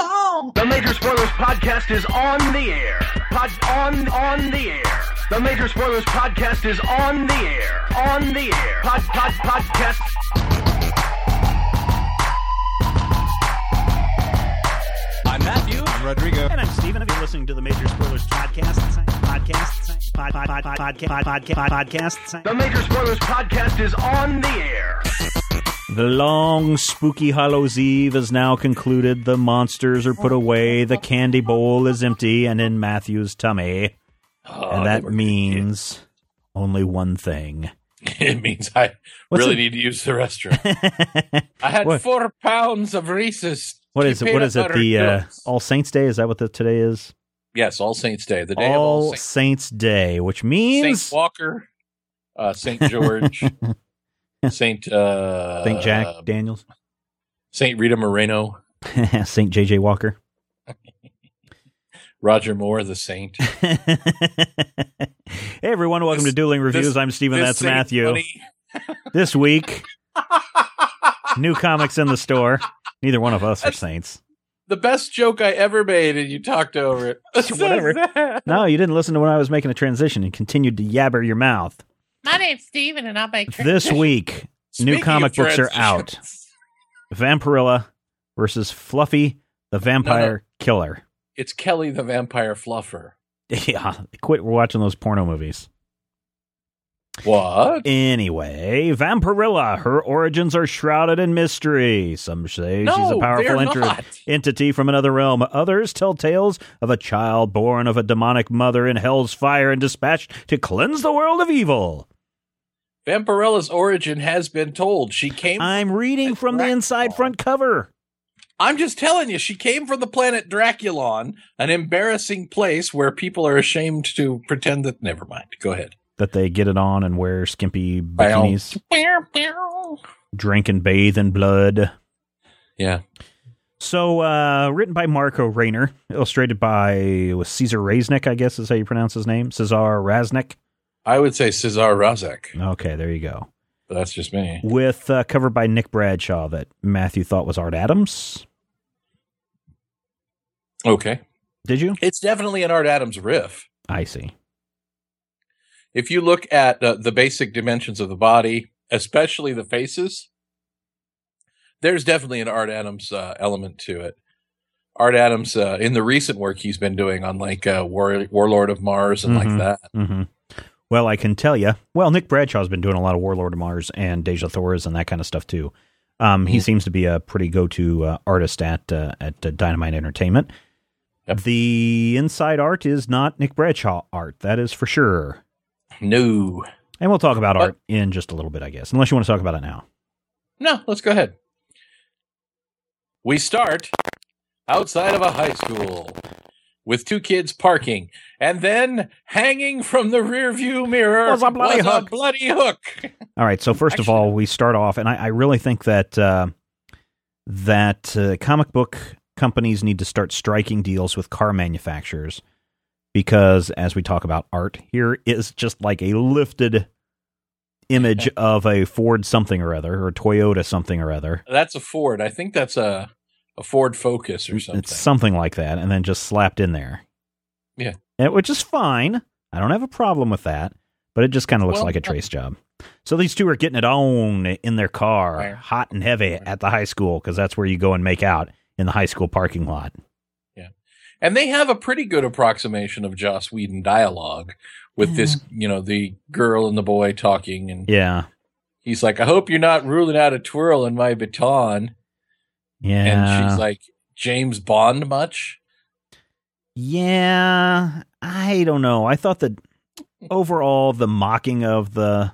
song. The Major Spoilers podcast is on the air. Pod on on the air. The Major Spoilers podcast is on the air. On the air. Pod pod podcast. I'm Matthew. I'm Rodrigo. And I'm Stephen. If you're listening to the Major Spoilers podcast, podcast, pod, pod, pod, pod, podcast, podcast, podcast. The Major Spoilers podcast is on the air. The long, spooky Hallows Eve is now concluded. The monsters are put away. The candy bowl is empty and in Matthew's tummy. Oh, and that means only one thing. it means I What's really it- need to use the restroom. I had What- four pounds of Reese's. What is it? What is it? The uh. All Saints Day? Is that what the today is? yes, All Saints Day, the day All of All Saints. Saints Day, which means Saint Walker, uh, Saint George, Saint uh, Saint Jack Daniels, Saint Rita Moreno, Saint JJ Walker. Roger Moore, the Saint. hey everyone, welcome This- to Dueling Reviews. this- I'm Stephen. That's Saint Matthew. This week, new comics in the store. Neither one of us are saints. The best joke I ever made, and you talked over it. Whatever. No, you didn't listen to when I was making a transition and continued to yabber your mouth. My name's Stephen and I make This week, New comic books are out. Vampirella versus Fluffy the Vampire Killer. It's Kelly the Vampire Fluffer. Yeah, quit watching those porno movies. What? Anyway, Vampirella, her origins are shrouded in mystery. Some say No, she's a powerful they're enter- not. entity from another realm. Others tell tales of a child born of a demonic mother in hell's fire and dispatched to cleanse the world of evil. Vampirella's origin has been told. She came. I'm reading from the inside front cover. I'm just telling you, she came from the planet Drakulon, an embarrassing place where people are ashamed to pretend that. Never mind. Go ahead. That they get it on and wear skimpy bikinis, drink and bathe in blood. Yeah. So, uh, written by Marco Rahner, illustrated by was Cezar Raznick, I guess is how you pronounce his name. Cezar Raznick. I would say Cezar Razek, Okay, there you go. but that's just me. With uh, cover by Nick Bradshaw that Matthew thought was Art Adams. Okay. Did you? It's definitely an Art Adams riff. I see. If you look at uh, the basic dimensions of the body, especially the faces, there's definitely an Art Adams uh, element to it. Art Adams, uh, in the recent work he's been doing on like uh, War- Warlord of Mars and Mhm. like that. hmm Well, I can tell you. Well, Nick Bradshaw's been doing a lot of Warlord of Mars and Dejah Thoris and that kind of stuff too. Um, He Mhm. seems to be a pretty go-to uh, artist at uh, at uh, Dynamite Entertainment. Yep. The inside art is not Nick Bradshaw art, that is for sure. No. And we'll talk about But- art in just a little bit, I guess, unless you want to talk about it now. No, let's go ahead. We start outside of a high school with two kids parking, and then hanging from the rearview mirror Was a bloody was hook. bloody hook. All right. So first of all, we start off, and I, I really think that uh, that uh, comic book companies need to start striking deals with car manufacturers because, as we talk about art, here is just like a lifted image of a Ford something or other, or Toyota something or other. That's a Ford. I think that's a a Ford Focus or something. It's something like that, and then just slapped in there. Yeah. And- which is fine. I don't have a problem with that, but it just kind of looks Well, like a uh trace job. So these two are getting it on in their car, Right. hot and heavy, at the high school because that's where you go and make out in the high school parking lot. Yeah, and they have a pretty good approximation of Joss Whedon dialogue with this, you know, the girl and the boy talking, and Yeah, he's like, "I hope you're not ruling out a twirl in my baton," yeah, and she's like, "James Bond much?" yeah. I don't know. I thought that overall the mocking of the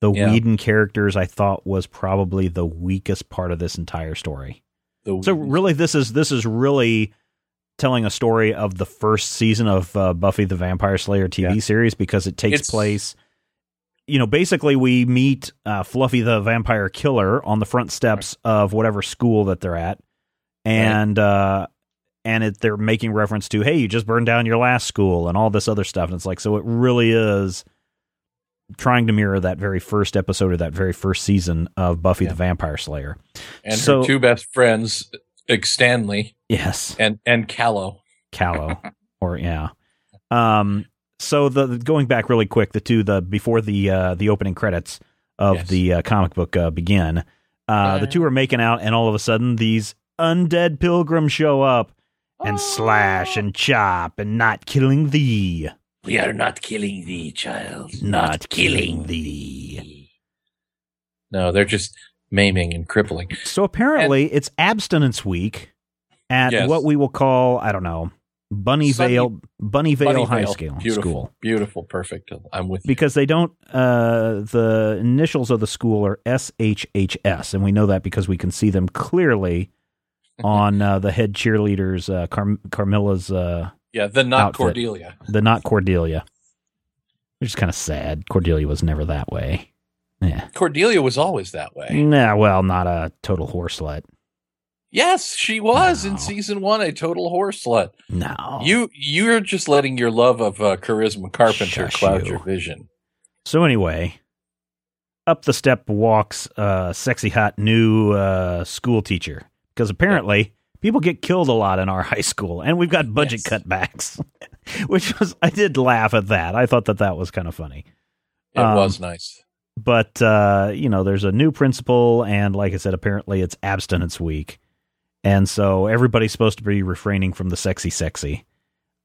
the Yeah. Whedon characters, I thought was probably the weakest part of this entire story. The So really, this is this is really telling a story of the first season of uh, Buffy the Vampire Slayer TV Yeah. series because it takes It's- place. You know, basically, we meet uh, Fluffy the Vampire Killer on the front steps of whatever school that they're at, and uh, and it, they're making reference to, "Hey, you just burned down your last school," and all this other stuff. And it's like, so it really is trying to mirror that very first episode of that very first season of Buffy Yeah. the Vampire Slayer. and so- her two best friends Stanley Yes, and and Callow. Callow, or yeah. Um. So the the- going back really quick, the two the before the uh, the opening credits of Yes. the uh, comic book uh, begin, uh, the two are making out, and all of a sudden these undead pilgrims show up and slash and chop and not killing thee, We are not killing thee, child. not killing thee. No, they're just maiming and crippling. So apparently it's abstinence week at Yes. what we will call I don't know Bunny Sunny- Vale Bunny Vale High Vale. School Beautiful. school Beautiful, perfect. I'm with you. because they don't uh the initials of the school are SHHS and we know that because we can see them clearly on uh, the head cheerleaders uh Car- Carmilla's uh Yeah, the not Outfit. Cordelia. the not Cordelia which is kind of sad Cordelia was never that way yeah Cordelia was always that way. nah well not a total horse slut Yes, she was No. in season one a total horse slut. no You you're just letting your love of uh, Charisma Carpenter Shush cloud you. your vision. So anyway, up the step walks uh sexy hot new uh school teacher because apparently people get killed a lot in our high school and we've got budget Yes. cutbacks. Which was I did laugh at that. I thought that that was kind of funny. It Um, was nice. But uh you know, there's a new principal and like I said apparently it's abstinence week. And so everybody's supposed to be refraining from the sexy sexy.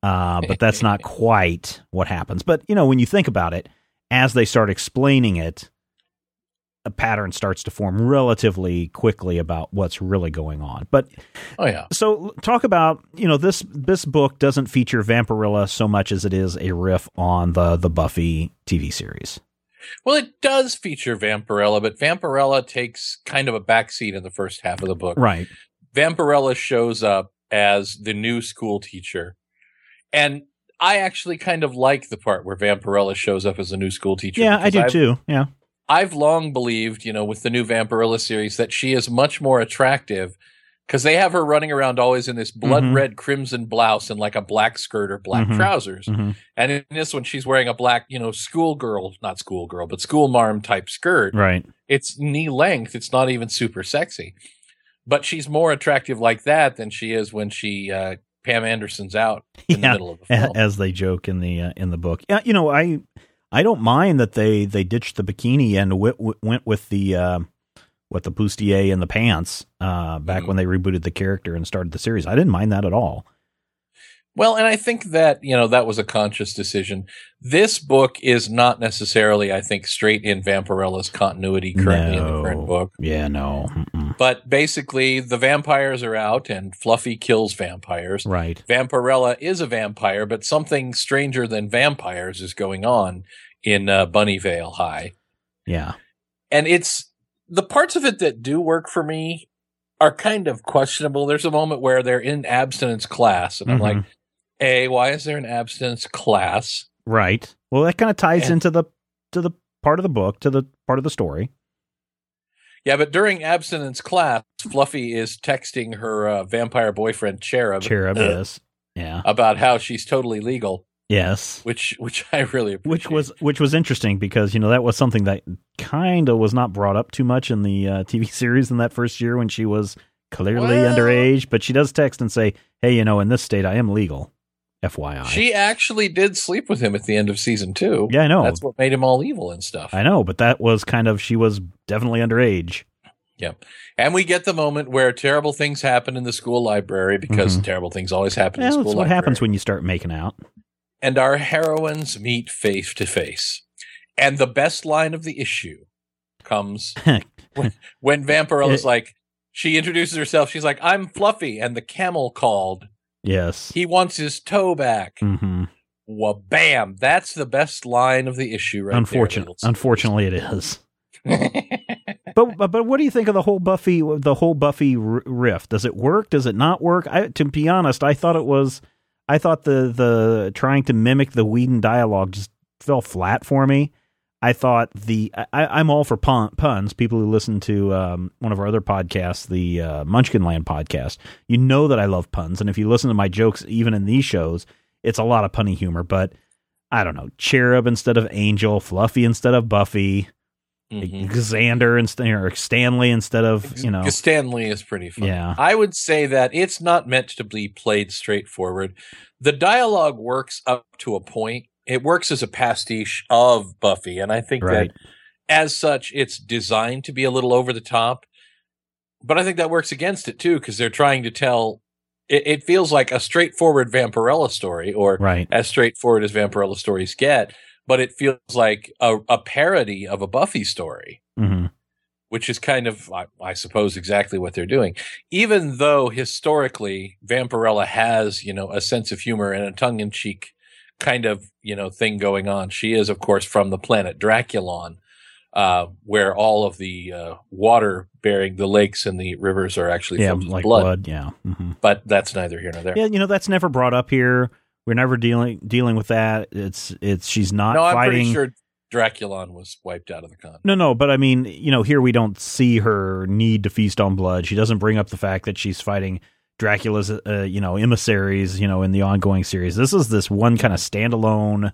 Uh, but that's not quite what happens. But you know, when you think about it, as they start explaining it, a pattern starts to form relatively quickly about what's really going on. But Oh yeah. so talk about you know this this book doesn't feature Vampirella so much as it is a riff on the the Buffy TV series. Well, it does feature Vampirella, but Vampirella takes kind of a backseat in the first half of the book. Right. Vampirella shows up as the new school teacher. And I actually kind of like the part where Vampirella shows up as a new school teacher. Yeah, I do I've- too. Yeah. I've long believed, you know, with the new Vampirella series that she is much more attractive because they have her running around always in this blood Mhm. red crimson blouse and like a black skirt or black Mhm. trousers. Mhm. And in this one, she's wearing a black, you know, schoolgirl, not schoolgirl, but school marm type skirt. Right. It's knee length. It's not even super sexy, but she's more attractive like that than she is when she, uh, Pam Anderson's out in the middle of the film. As they joke in the uh, in the book. Yeah. You know, I I don't mind that they they ditched the bikini and w- w- went with the. Uh, what the bustier and the pants uh, back Mhm. when they rebooted the character and started the series. I didn't mind that at all. Well, and I think that, you know, that was a conscious decision. This book is not necessarily, I think, straight in Vampirella's continuity currently in the current book. Yeah, no. But basically, the vampires are out and Fluffy kills vampires. Right. Vampirella is a vampire, but something stranger than vampires is going on in uh, Bunnyvale High. Yeah. And it's the parts of it that do work for me are kind of questionable. There's a moment where they're in abstinence class, and I'm like. A, why is there an abstinence class? right. Well, that kind of ties And- into the to the part of the book, to the part of the story. Yeah, but during abstinence class, Fluffy is texting her uh, vampire boyfriend Cherub, Cherub, uh, yes. Yeah. about how she's totally legal, Yes. which which I really appreciate. Which was which was interesting because you know that was something that kind of was not brought up too much in the uh, TV series in that first year when she was clearly Well- underage. But she does text and say, "Hey, you know, in this state, I am legal." FYI. she actually did sleep with him at the end of season two. yeah, I know. That's what made him all evil and stuff. I know, but that was kind of she was definitely underage. Yeah. And we get the moment where terrible things happen in the school library because Mhm. terrible things always happen Yeah, in that's school what happens when you start making out. and our heroines meet face to face. And the best line of the issue comes when Vampirella's It- like, she introduces herself. She's like, I'm Fluffy. And the camel called. Yes. He wants his toe back. hmm Well, bam. That's the best line of the issue right Unfortunate. there. Unfortunately, it is. But, but but what do you think of the whole Buffy the whole Buffy r- riff? Does it work? Does it not work? I, to be honest, I thought it was. I thought the the trying to mimic the Whedon dialogue just fell flat for me. I thought the I, I'm all for pun, puns. People who listen to um, one of our other podcasts, the uh, Munchkinland podcast, you know that I love puns, and if you listen to my jokes, even in these shows, it's a lot of punny humor. But I don't know, Cherub instead of Angel, Fluffy instead of Buffy. Mhm. Xander instead or Stanley instead of you know. Stanley is pretty fun. Yeah. I would say that it's not meant to be played straightforward. The dialogue works up to a point. It works as a pastiche of Buffy, and I think Right. that as such, it's designed to be a little over the top. But I think that works against it too, because they're trying to tell. It, it feels like a straightforward Vampirella story, or Right. as straightforward as Vampirella stories get. But it feels like a, a parody of a Buffy story hmm which is kind of, I, I suppose, exactly what they're doing. Even though historically Vampirella has, you know, a sense of humor and a tongue in cheek kind of, you know, thing going on. She is, of course, from the planet Drakulon, uh, where all of the uh, water bearing the lakes and the rivers are actually Yeah, like blood. blood. Yeah. hmm But that's neither here nor there. Yeah, you know that's never brought up here. We're never dealing dealing with that. It's it's she's not no, I'm fighting. pretty sure Drakulon was wiped out of the con. No, no, but I mean, you know, here we don't see her need to feast on blood. She doesn't bring up the fact that she's fighting Dracula's, uh, you know, emissaries, you know, in the ongoing series. This is this one kind of standalone.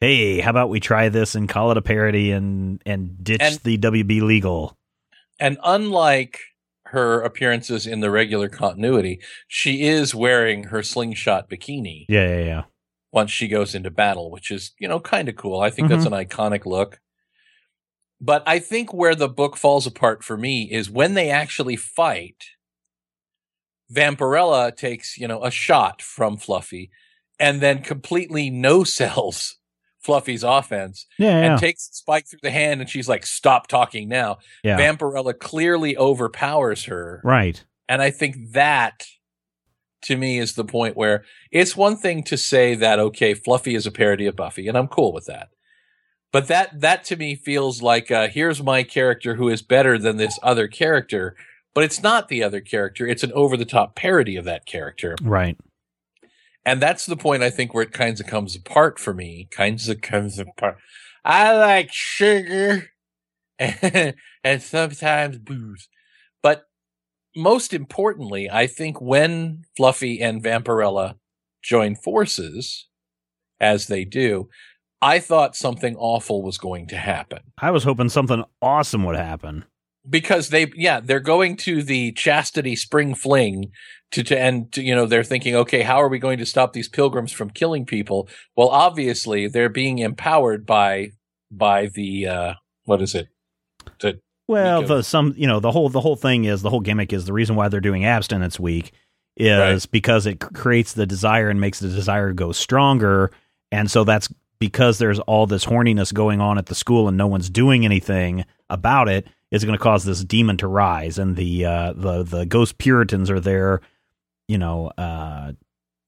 Hey, how about we try this and call it a parody and and ditch And- the WB legal? And unlike her appearances in the regular continuity, she is wearing her slingshot bikini Yeah, yeah, yeah. once she goes into battle, which is, you know, kind of cool. I think that's an iconic look. But I think where the book falls apart for me is when they actually fight, Vampirella takes, you know, a shot from Fluffy and then completely no sells Fluffy's offense Yeah, yeah, and takes spike through the hand and she's like, stop talking now. yeah. Vampirella clearly overpowers her. right. And I think that to me is the point where it's one thing to say that, okay, Fluffy is a parody of Buffy, and I'm cool with that. But that, that to me feels like, uh, here's my character who is better than this other character, but it's not the other character. It's an over the top parody of that character. Right. And that's the point I think where it kinds of comes apart for me. Kinds of comes apart. I like sugar and, and sometimes booze. But most importantly, I think when Fluffy and Vampirella join forces, as they do, I thought something awful was going to happen I was hoping something awesome would happen. Because they yeah they're going to the chastity spring fling to, to and to, you know they're thinking okay how are we going to stop these pilgrims from killing people? Well obviously they're being empowered by by the uh what is it? The Well, the some you know the whole the whole thing is the whole gimmick is the reason why they're doing abstinence week is because it creates the desire and makes the desire go stronger, and so that's because there's all this horniness going on at the school and no one's doing anything about it is going to cause this demon to rise, and the uh, the the ghost Puritans are there, you know, uh,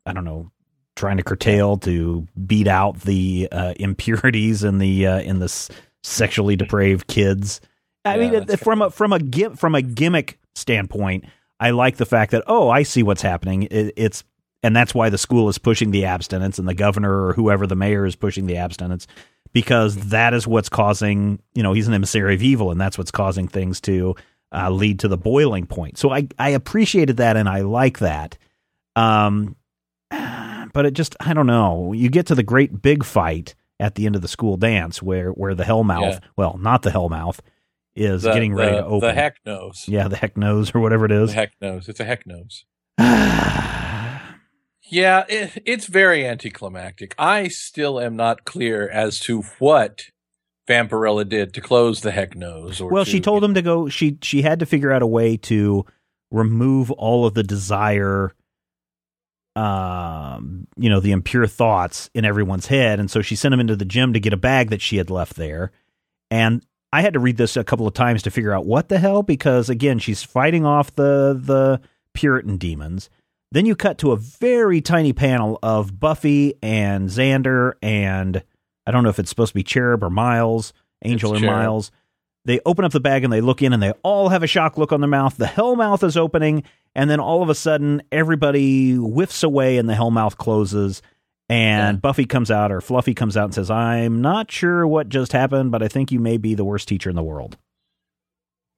I don't know, trying to curtail to beat out the uh, impurities in the uh, in the sexually depraved kids. I Yeah, mean, from a from a from a gimmick standpoint, I like the fact that oh, I see what's happening. It, it's and that's why the school is pushing the abstinence, and the governor or whoever the mayor is pushing the abstinence because that is what's causing. You know, he's an emissary of evil, and that's what's causing things to uh, lead to the boiling point. So I I appreciated that, and I like that. Um, but it just I don't know. You get to the great big fight at the end of the school dance where where the Hellmouth, Yeah. well, not the Hellmouth, is the, getting ready the- to open. the heck knows yeah, the heck knows or whatever it is. the heck knows it's a heck knows yeah it, it's very anticlimactic i still am not clear as to what Vampirella did to close the heck nose or well, to, she told him to go. She she had to figure out a way to remove all of the desire, um, you know, the impure thoughts in everyone's head, and so she sent him into the gym to get a bag that she had left there. And I had to read this a couple of times to figure out what the hell, because again, she's fighting off the the Puritan demons. Then you cut to a very tiny panel of Buffy and Xander and I don't know if it's supposed to be Cherub or Miles, Angel It's or Cherub. Miles. They open up the bag and they look in and they all have a shock look on their mouth. The hell mouth is opening, and then all of a sudden everybody whiffs away and the hell mouth closes. And Yeah. Buffy comes out or Fluffy comes out and says, I'm not sure what just happened, but I think you may be the worst teacher in the world.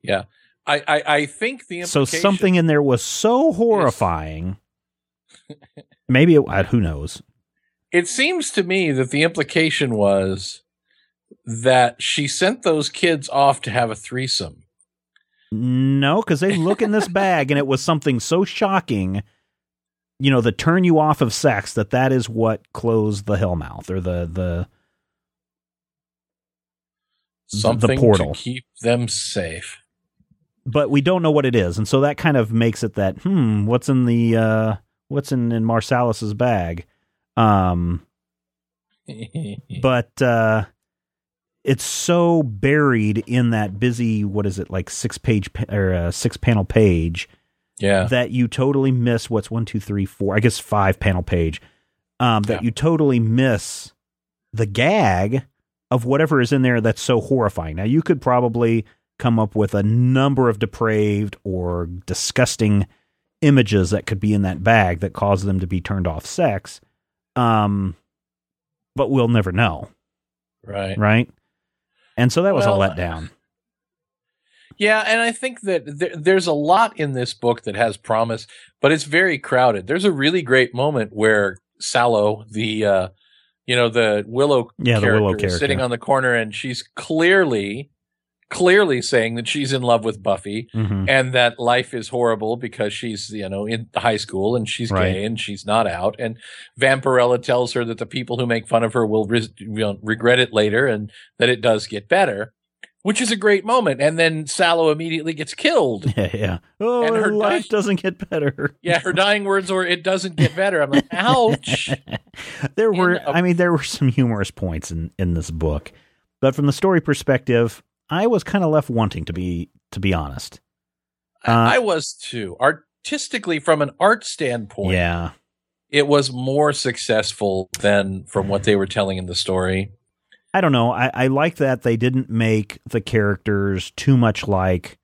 yeah I, I i think the So something in there was so horrifying. Maybe it, who knows? it seems to me that the implication was that she sent those kids off to have a threesome. No, because they look in this bag and it was something so shocking, you know, that turn you off of sex that that is what closed the hellmouth or the the Something portal. to keep them safe. but we don't know what it is, and so that kind of makes it that hmm, what's in the uh what's in in Marsellus's bag, um, but uh, it's so buried in that busy what is it like six page or uh, six panel page yeah. that you totally miss what's one two three four I guess five panel page, um, that Yeah. you totally miss the gag of whatever is in there that's so horrifying. Now you could probably come up with a number of depraved or disgusting images that could be in that bag that cause them to be turned off sex. Um, but we'll never know, Right. right? And so that was Well, a letdown. Yeah, and I think that there, there's a lot in this book that has promise, but it's very crowded. There's a really great moment where Sallow, the uh, you know, the Willow Yeah, the character, Willow is character. sitting on the corner, and she's clearly, clearly saying that she's in love with Buffy, hmm and that life is horrible because she's you know in high school and she's Right. gay and she's not out and vampirella tells her that the people who make fun of her will know, regret it later and that it does get better which is a great moment and then sallow immediately gets killed Yeah, yeah. Oh, And her life di- doesn't get better. yeah her dying words or it doesn't get better i'm like ouch there were And, uh, i mean there were some humorous points in in this book but from the story perspective i was kind of left wanting to be to be honest. Uh, I, was too. Artistically from an art standpoint yeah. it was more successful than from what they were telling in the story. I don't know. I i like that they didn't make the characters too much like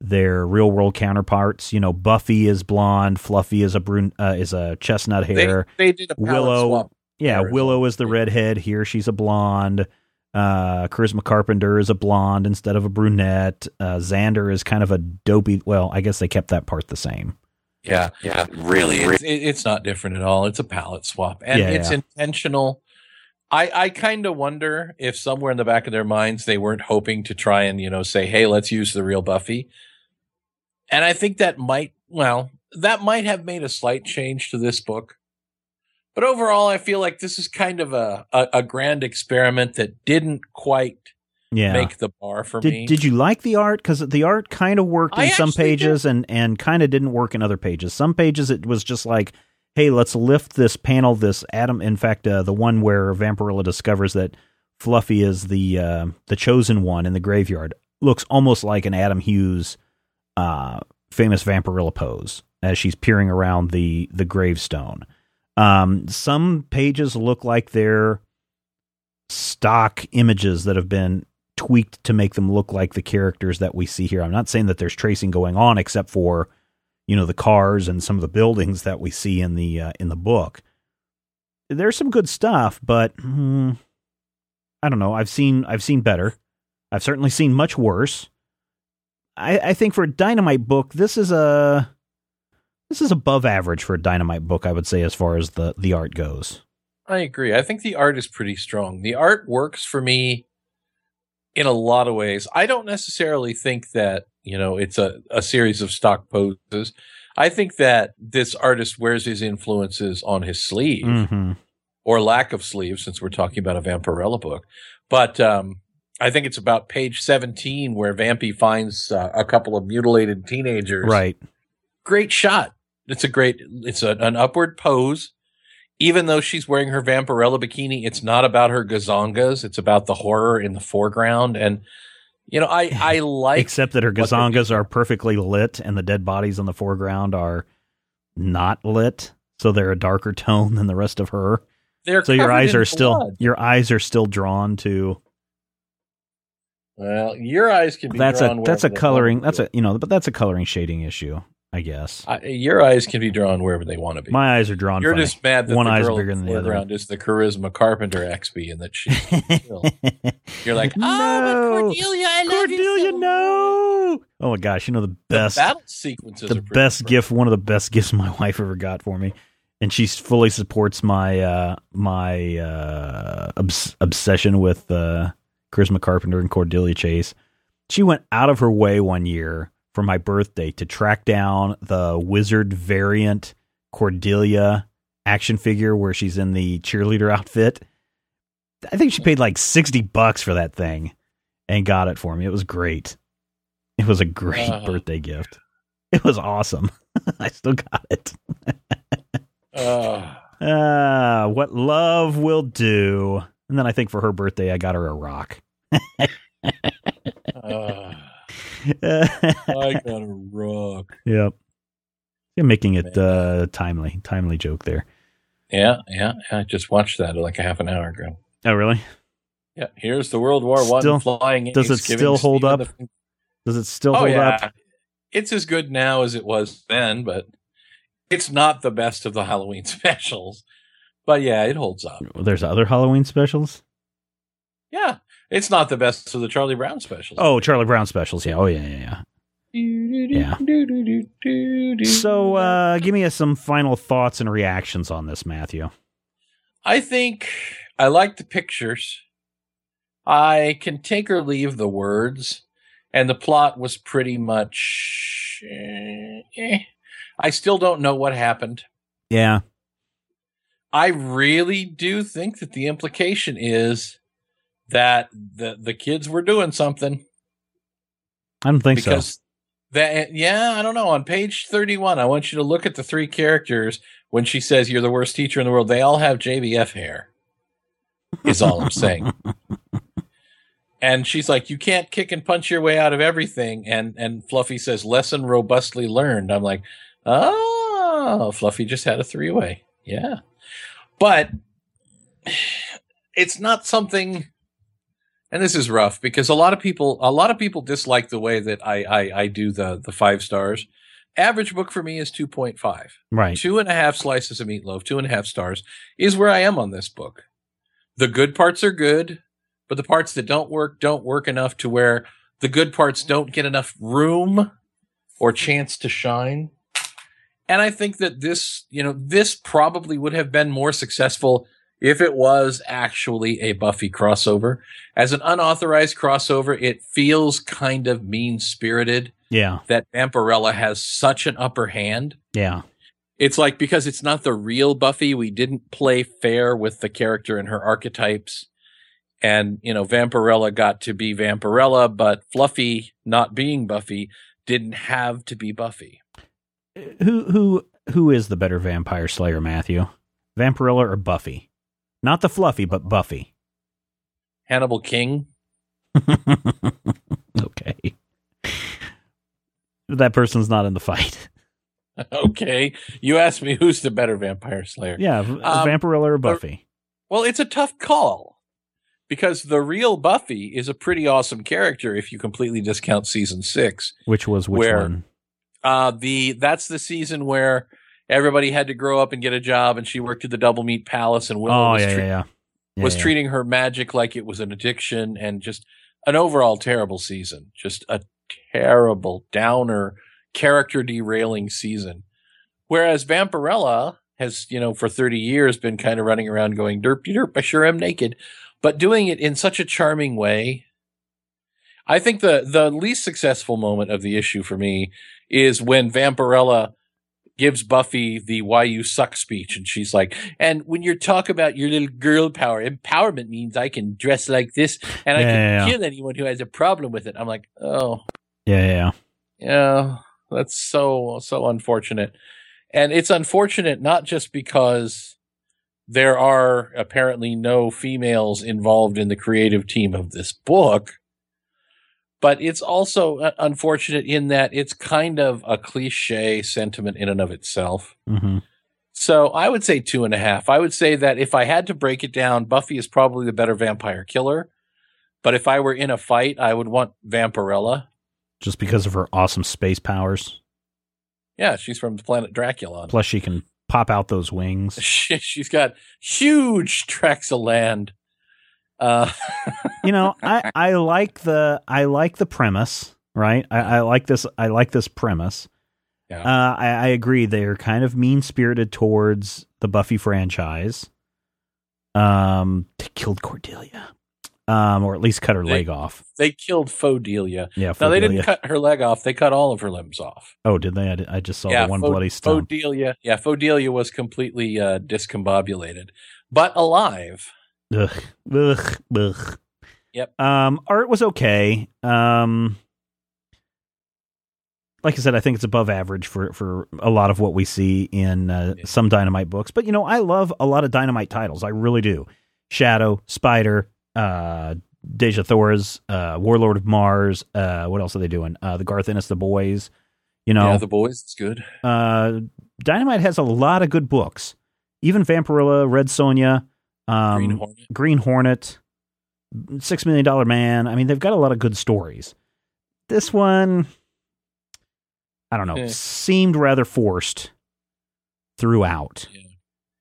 their real world counterparts. You know buffy is blonde fluffy is a brun uh, is a chestnut they, hair. they did a Willow- swap Yeah, Willow is the redhead. Here she's a blonde. Uh, Charisma Carpenter is a blonde instead of a brunette. Uh, Xander is kind of a dopey. Well, I guess they kept that part the same. Yeah, yeah, really. It's, it's not different at all. It's a palette swap, and Yeah, it's yeah. intentional. I I kind of wonder if somewhere in the back of their minds they weren't hoping to try and you know say, hey, let's use the real Buffy, and I think that might well that might have made a slight change to this book. But overall, I feel like this is kind of a, a, a grand experiment that didn't quite Yeah. make the bar for did me. Did you like the art? Because the art kind of worked in I some actually pages and and kind of didn't work in other pages. Some pages it was just like, hey, let's lift this panel. This Adam. In fact, uh, the one where Vampirella discovers that Fluffy is the uh, the chosen one in the graveyard looks almost like an Adam Hughes uh, famous Vampirella pose as she's peering around the the gravestone. Um, some pages look like they're stock images that have been tweaked to make them look like the characters that we see here. I'm not saying that there's tracing going on except for you know the cars and some of the buildings that we see in the uh, in the book. There's some good stuff, but hmm, I don't know. I've seen I've seen better. I've certainly seen much worse. I, I think for a dynamite book, this is a this is above average for a dynamite book. I would say as far as the the art goes. I agree. I think the art is pretty strong. The art works for me in a lot of ways. I don't necessarily think that, you know, it's a, a series of stock poses. I think that this artist wears his influences on his sleeve Mm-hmm. or lack of sleeve since we're talking about a Vampirella book. But um, I think it's about page 17 where Vampy finds uh, a couple of mutilated teenagers Right. great shot. It's a great, it's a, an upward pose. Even though she's wearing her Vampirella bikini, it's not about her gazongas. It's about the horror in the foreground. And, you know, I, I like, Except that her gazongas are perfectly lit and the dead bodies in the foreground are not lit. So they're a darker tone than the rest of her. they're So your eyes are still your eyes are still drawn to well, your eyes can be that's a that's a coloring that's a you know but that's a coloring shading issue I guess. I, your eyes can be drawn wherever they want to be. My eyes are drawn. You're funny. just mad that One the girl bigger than the the other. foreground is the Charisma Carpenter XB and that still. You're like, oh, but Cordelia, I love you Cordelia, so no. Oh my gosh, you know the The best battle sequences the best gift one of the best gifts my wife ever got for me and she fully supports my uh my uh obs- obsession with uh Charisma Carpenter and Cordelia Chase. She went out of her way one year for my birthday to track down the wizard variant Cordelia action figure where she's in the cheerleader outfit. I think she paid like 60 bucks for that thing and got it for me. It was great. It was a great Uh. birthday gift. It was awesome. I still got it. Uh, Ah, what love will do. And then I think for her birthday, I got her a rock. uh, I got a rock. yep. You're making it uh, timely, timely joke there. Yeah, yeah. I just watched that like a half an hour ago. Oh, really? Yeah, here's the World War One flying. does it still hold up? the- Does it still oh hold yeah, up? it's as good now as it was then, but it's not the best of the Halloween specials. But yeah, it holds up. There's other Halloween specials. Yeah, it's not the best of the Charlie Brown specials. Oh, Charlie Brown specials. Yeah. Oh, yeah, yeah, yeah. So, uh, give me uh, some final thoughts and reactions on this, Matthew. I think I like the pictures. I can take or leave the words, and the plot was pretty much. eh, eh. I still don't know what happened. Yeah. I really do think that the implication is that the the kids were doing something. I don't think so. because that yeah I don't know. On page thirty one I want you to look at the three characters when she says you're the worst teacher in the world. They all have JBF hair is all I'm saying. And she's like you can't kick and punch your way out of everything. And and Fluffy says lesson robustly learned. I'm like oh Fluffy just had a three way yeah. But it's not something and this is rough because a lot of people a lot of people dislike the way that I I, I do the the five stars. Average book for me is two point five. Right. Two and a half slices of meatloaf, two and a half stars is where I am on this book. The good parts are good, but the parts that don't work don't work enough to where the good parts don't get enough room or chance to shine. And I think that this, you know, this probably would have been more successful if it was actually a Buffy crossover. As an unauthorized crossover, it feels kind of mean spirited Yeah. that Vampirella has such an upper hand. Yeah. It's like because it's not the real Buffy, we didn't play fair with the character and her archetypes. And, you know, Vampirella got to be Vampirella, but Fluffy, not being Buffy, didn't have to be Buffy. Who who who is the better vampire slayer, Matthew? Vampirella or Buffy? Not the Fluffy, but Buffy. Hannibal King. okay. That person's not in the fight. okay. You asked me who's the better vampire slayer. Yeah, Um, Vampirella or Buffy. Well, it's a tough call because the real Buffy is a pretty awesome character if you completely discount season six. Which was which where- one? Uh, the that's the season where everybody had to grow up and get a job, and she worked at the Double Meat Palace, and Willow Oh was, yeah, yeah, tre- yeah. Yeah, was treating her magic like it was an addiction, and just an overall terrible season, just a terrible downer, character derailing season. Whereas Vampirella has, you know, for 30 years been kind of running around going derp derp, I sure am naked, but doing it in such a charming way. I think the the least successful moment of the issue for me is when Vampirella gives Buffy the why you suck speech and she's like, and when you talk about your little girl power, empowerment means I can dress like this and I Yeah, can yeah, yeah. kill anyone who has a problem with it. I'm like, oh, Yeah, yeah, yeah. yeah, that's so so unfortunate. And it's unfortunate not just because there are apparently no females involved in the creative team of this book, but it's also uh, unfortunate in that it's kind of a cliche sentiment in and of itself. hmm So I would say two and a half. I would say that if I had to break it down, Buffy is probably the better vampire killer. But if I were in a fight, I would want Vampirella. Just because of her awesome space powers. Yeah, she's from the planet Dracula. Plus, she can pop out those wings. She- She's got huge tracts of land. Uh, you know, I, I like the I like the premise, right? I, I like this I like this premise. Yeah. Uh, I, I agree. They're kind of mean spirited towards the Buffy franchise. Um, they killed Cordelia. um, or at least cut her They- leg off. They killed Fodelia. Yeah, No, they didn't cut her leg off. They cut all of her limbs off. Oh, did they? I, I just saw yeah, the one Fo- bloody stump. Fodelia. Yeah, Fodelia was completely uh, discombobulated, but alive. Ugh, ugh, ugh. Yep. Um, art was okay. Um, like I said, I think it's above average for for a lot of what we see in uh, Yeah. some Dynamite books. But you know, I love a lot of Dynamite titles. I really do. Shadow, Spider, uh, Dejah Thoris, uh, Warlord of Mars. Uh, what else are they doing? Uh, the Garth Ennis, the Boys. You know, yeah, the boys. It's good. uh, Dynamite has a lot of good books. Even Vampirella, Red Sonja, um, Green Hornet. Green Hornet, Six Million Dollar Man. I mean, they've got a lot of good stories. This one, I don't know, Eh. seemed rather forced throughout. Yeah.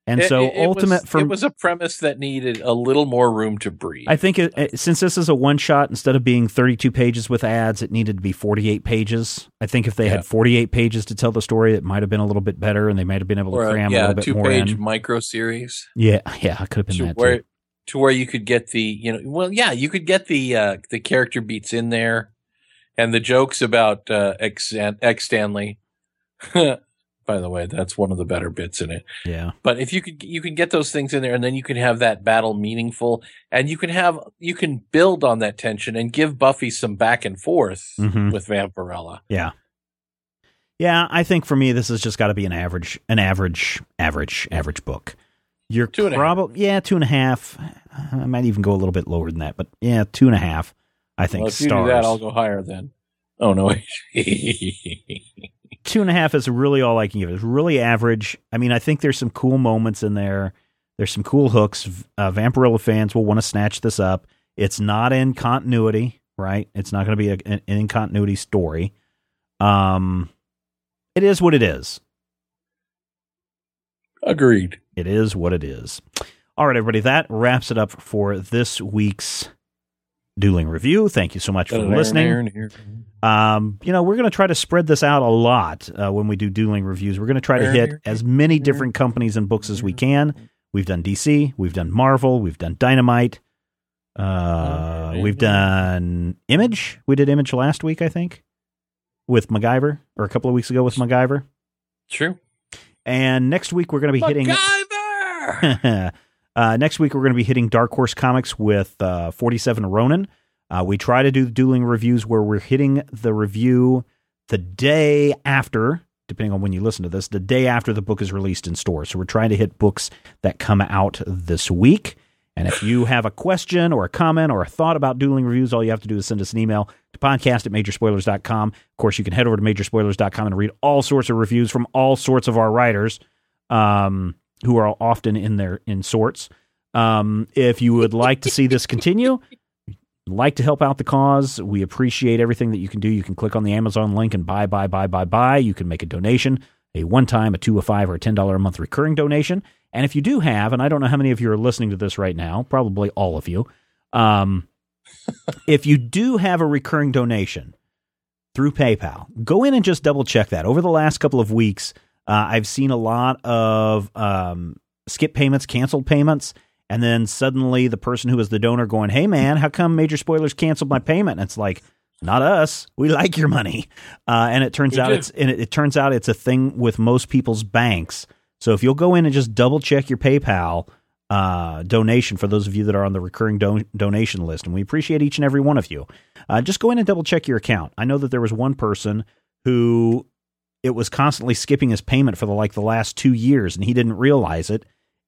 And It- so, it- it ultimate was, for it was a premise that needed a little more room to breathe. I think since this is a one shot, instead of being 32 pages with ads, it needed to be 48 pages. I think if they Yeah. had 48 pages to tell the story, it might have been a little bit better, and they might have been able to or a, cram a yeah, little bit two more page in. micro series Yeah, yeah, it could have been to that where too. to where you could get the you know well yeah you could get the uh, the character beats in there and the jokes about uh, X X Stanley. By the way, that's one of the better bits in it. Yeah, But if you could you can get those things in there and then you can have that battle meaningful and you can have you can build on that tension and give Buffy some back and forth Mhm. with Vampirella. yeah, yeah. I think for me, this has just got to be an average, an average, average, average book. You're Two and a half. probably yeah, two and a half. I might even go a little bit lower than that, but yeah, two and a half. I think Well, if you stars. do that, I'll go higher then. Oh no. two and a half is really all I can give. It's really average. I mean, I think there's some cool moments in there. There's some cool hooks. Uh, Vampirella fans will want to snatch this up. It's not in continuity, right? It's not going to be a, an in continuity story. Um, it is what it is. Agreed. It is what it is. All right, everybody. That wraps it up for this week's dueling review. Thank you so much for listening. Um, you know, we're going to try to spread this out a lot uh, when we do dueling reviews. We're going to try to hit as many different companies and books as we can. We've done DC, we've done Marvel, we've done Dynamite, uh, we've done Image. We did Image last week, I think, with MacGyver, or a couple of weeks ago with MacGyver. True. And next week we're going to be hitting. Uh, next week, we're going to be hitting Dark Horse Comics with uh, 47 Ronin. Uh, we try to do dueling reviews where we're hitting the review the day after, depending on when you listen to this, the day after the book is released in stores. So we're trying to hit books that come out this week. And if you have a question or a comment or a thought about dueling reviews, all you have to do is send us an email to podcast at majorspoilers.com. Of course, you can head over to majorspoilers.com and read all sorts of reviews from all sorts of our writers um, who are often in their in sorts. Um, if you would like to see this continue, like to help out the cause, we appreciate everything that you can do. You can click on the Amazon link and buy, buy, buy, buy, buy. You can make a donation, a one time, a two, a five, or a ten dollar a month recurring donation. And if you do have, and I don't know how many of you are listening to this right now, probably all of you. Um, if you do have a recurring donation through PayPal, go in and just double check that. Over the last couple of weeks, uh, I've seen a lot of um, skip payments, canceled payments, and then suddenly the person who was the donor going, "Hey man, how come Major Spoilers canceled my payment?" And it's like, not us. We like your money. Uh, and it turns We out do. it's and it, it turns out it's a thing with most people's banks. So if you'll go in and just double check your PayPal uh, donation for those of you that are on the recurring don- donation list, and we appreciate each and every one of you. Uh, just go in and double check your account. I know that there was one person who it was constantly skipping his payment for the like the last two years, and he didn't realize it.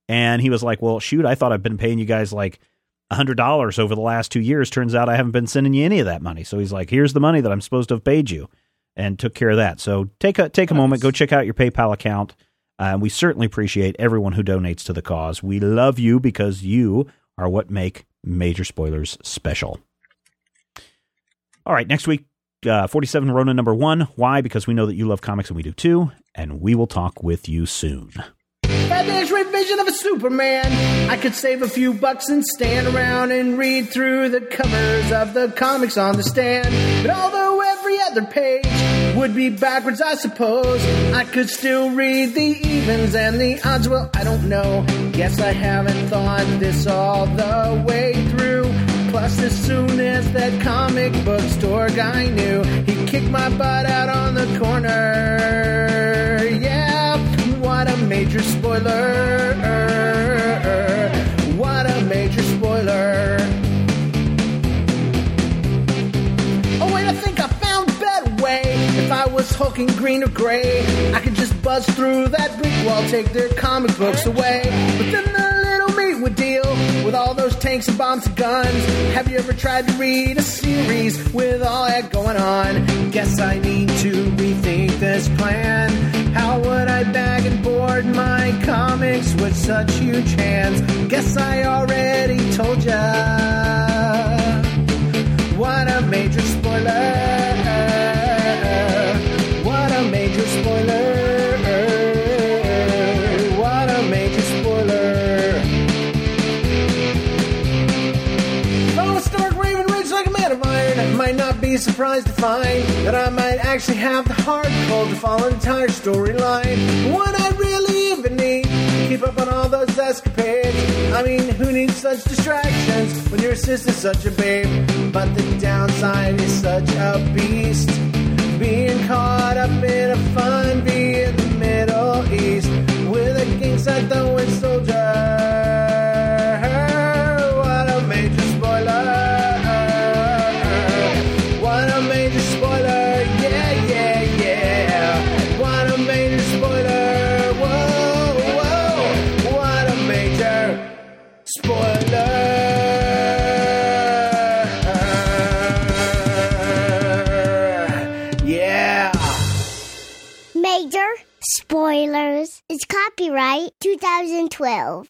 And he was like, "Well, shoot, I thought I've been paying you guys like a hundred dollars over the last two years. Turns out I haven't been sending you any of that money." So he's like, "Here's the money that I'm supposed to have paid you," and took care of that. So take a take a moment, go check out your PayPal account. Uh, we certainly appreciate everyone who donates to the cause. We love you because you are what make major spoilers special. All right, next week, uh, 47 Ronin number one. Why? Because we know that you love comics and we do too. And we will talk with you soon. Batman's revision of a Superman. I could save a few bucks and stand around and read through the covers of the comics on the stand. But although every other page would be backwards, I suppose, I could still read the evens and the odds. Well, I don't know. Guess I haven't thought this all the way. Plus, as soon as that comic book store guy knew, he kicked my butt out on the corner. Yeah, what a major spoiler. What a major spoiler. Oh wait, I think I found a better way. If I was hulking green or gray, I could just buzz through that brick wall, take their comic books away. But then the would deal with all those tanks and bombs and guns. Have you ever tried to read a series with all that going on? Guess I need to rethink this plan. How would I bag and board my comics with such huge hands? Guess I already told ya. What a major spoiler. Be surprised to find that I might actually have the heart to follow an entire storyline. What I really even need to keep up on all those escapades. I mean, who needs such distractions when your sister's such a babe? But the downside is such a beast. Being caught up in a fun bee in the Middle East with a king side throwing soldier. Copyright 2012.